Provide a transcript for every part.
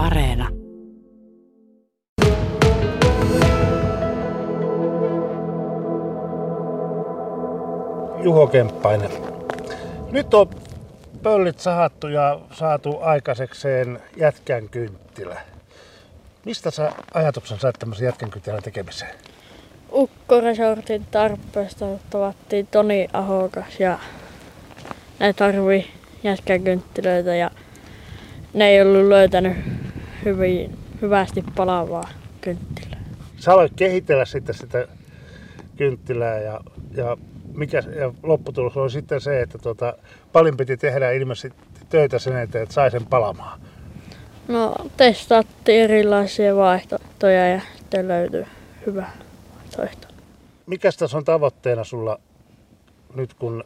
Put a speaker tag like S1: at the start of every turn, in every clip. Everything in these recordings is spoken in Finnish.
S1: Areena.
S2: Juho Kemppainen. Nyt on pöllit sahattu ja saatu aikaisekseen jätkän kynttilä. Mistä sä ajatuksen sait tämmöisen jätkän kynttilän tekemiseen?
S3: Ukkoresortin tarpeesta tavattiin Toni Ahokas ja ne tarvii jätkäkynttilöitä ja ne ei ollut löytänyt hyvin, hyvästi palavaa kynttilää.
S2: Sä aloit kehitellä sitten sitä kynttilää ja, ja, mikä, ja lopputulos oli sitten se, että tota, paljon piti tehdä ilmeisesti töitä sen eteen, että sai sen palamaan.
S3: No testattiin erilaisia vaihtoehtoja ja sitten löytyi hyvä vaihtoehto.
S2: Mikäs tässä on tavoitteena sulla nyt, kun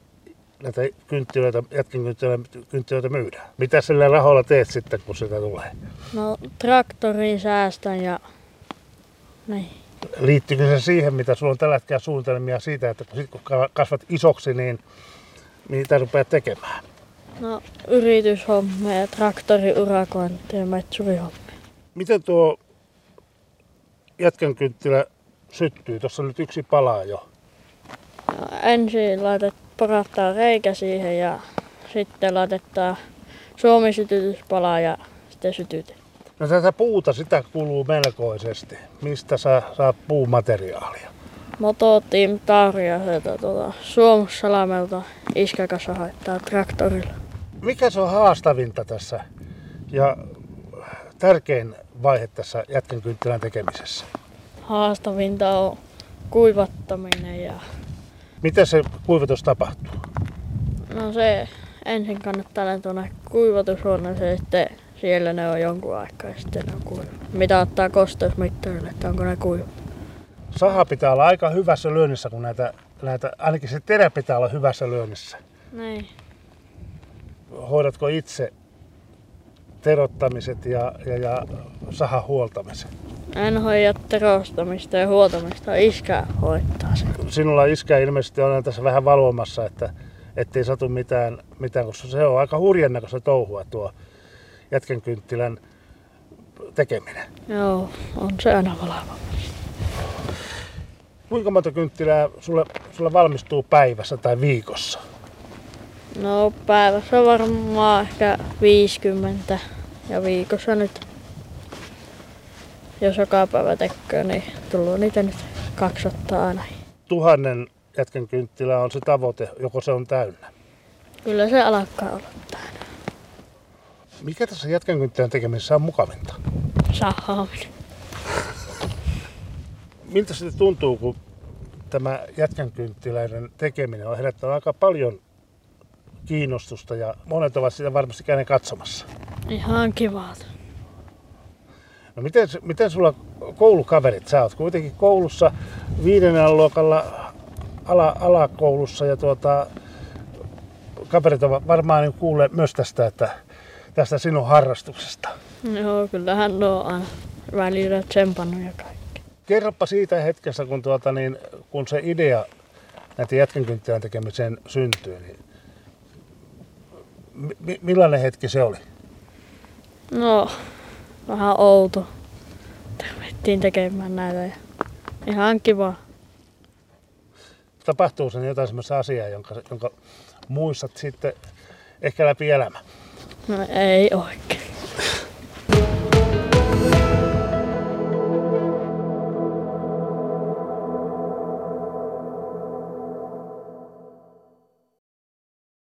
S2: näitä kynttilöitä, jätkin kynttilöitä, kynttilöitä myydään? Mitä sillä rahoilla teet sitten, kun sitä tulee?
S3: No traktoriin säästän ja niin.
S2: Liittyykö se siihen, mitä sulla on tällä hetkellä suunnitelmia siitä, että kun, sit, kun kasvat isoksi, niin mitä rupeat tekemään?
S3: No yrityshommia ja traktoriurakointia ja metsurihommia.
S2: Miten tuo jätkän kynttilä syttyy? Tuossa on nyt yksi palaa jo.
S3: No, ensin laitet, porattaa reikä siihen ja sitten laitetaan suomisytytyspala ja sitten sytytetään.
S2: No tätä puuta, sitä kuluu melkoisesti. Mistä sä saat puumateriaalia?
S3: Mototeam Tauriaselta tuota, Suomussalamelta iskäkassa haittaa traktorilla.
S2: Mikä se on haastavinta tässä ja tärkein vaihe tässä jätkän kynttilän tekemisessä?
S3: Haastavinta on kuivattaminen ja
S2: Miten se kuivatus tapahtuu?
S3: no se ensin kannattaa lähteä tuonne kuivatushuoneeseen sitten siellä ne on jonkun aikaa ja sitten ne on kuiva. Mitä ottaa kosteusmittarille, että onko ne kuiva.
S2: Saha pitää olla aika hyvässä lyönnissä, kun näitä, näitä ainakin se terä pitää olla hyvässä lyönnissä.
S3: Niin.
S2: Hoidatko itse terottamiset ja, ja, ja sahan huoltamisen?
S3: En hoida terostamista ja huoltamista, iskä hoitaa sen.
S2: Sinulla iskä ilmeisesti on tässä vähän valvomassa, että ettei satu mitään, mitään koska se on aika hurjan näköistä touhua tuo jätkän kynttilän tekeminen.
S3: Joo, on se aina valava.
S2: Kuinka monta kynttilää sulle, sulle valmistuu päivässä tai viikossa?
S3: No päivässä varmaan ehkä 50 ja viikossa nyt. Jos joka päivä tekee, niin tullut niitä nyt 200 aina.
S2: Tuhannen jätkän kynttilää on se tavoite, joko se on täynnä.
S3: Kyllä se alkaa olla täynnä.
S2: Mikä tässä jätkän kynttilän tekemisessä on mukavinta?
S3: Sahaaminen.
S2: Miltä se tuntuu, kun tämä jätkän kynttiläiden tekeminen on herättänyt aika paljon kiinnostusta ja monet ovat sitä varmasti käyneet katsomassa.
S3: Ihan kivat.
S2: No miten, miten sulla koulukaverit, sä oot kuitenkin koulussa viidennellä luokalla ala, alakoulussa ja tuota, kaverit ovat varmaan niin kuulee myös tästä, että tästä sinun harrastuksesta.
S3: Joo, kyllähän ne on aina välillä tsempannut ja kaikki.
S2: Kerropa siitä hetkestä, kun, tuota, niin, kun se idea näiden jätkänkynttilän tekemiseen syntyy, niin mi- millainen hetki se oli?
S3: No, vähän outo. Ruvettiin tekemään näitä ja ihan kiva.
S2: Tapahtuu sen jotain sellaista asiaa, jonka, jonka muistat sitten ehkä läpi elämän.
S3: No ei oikein.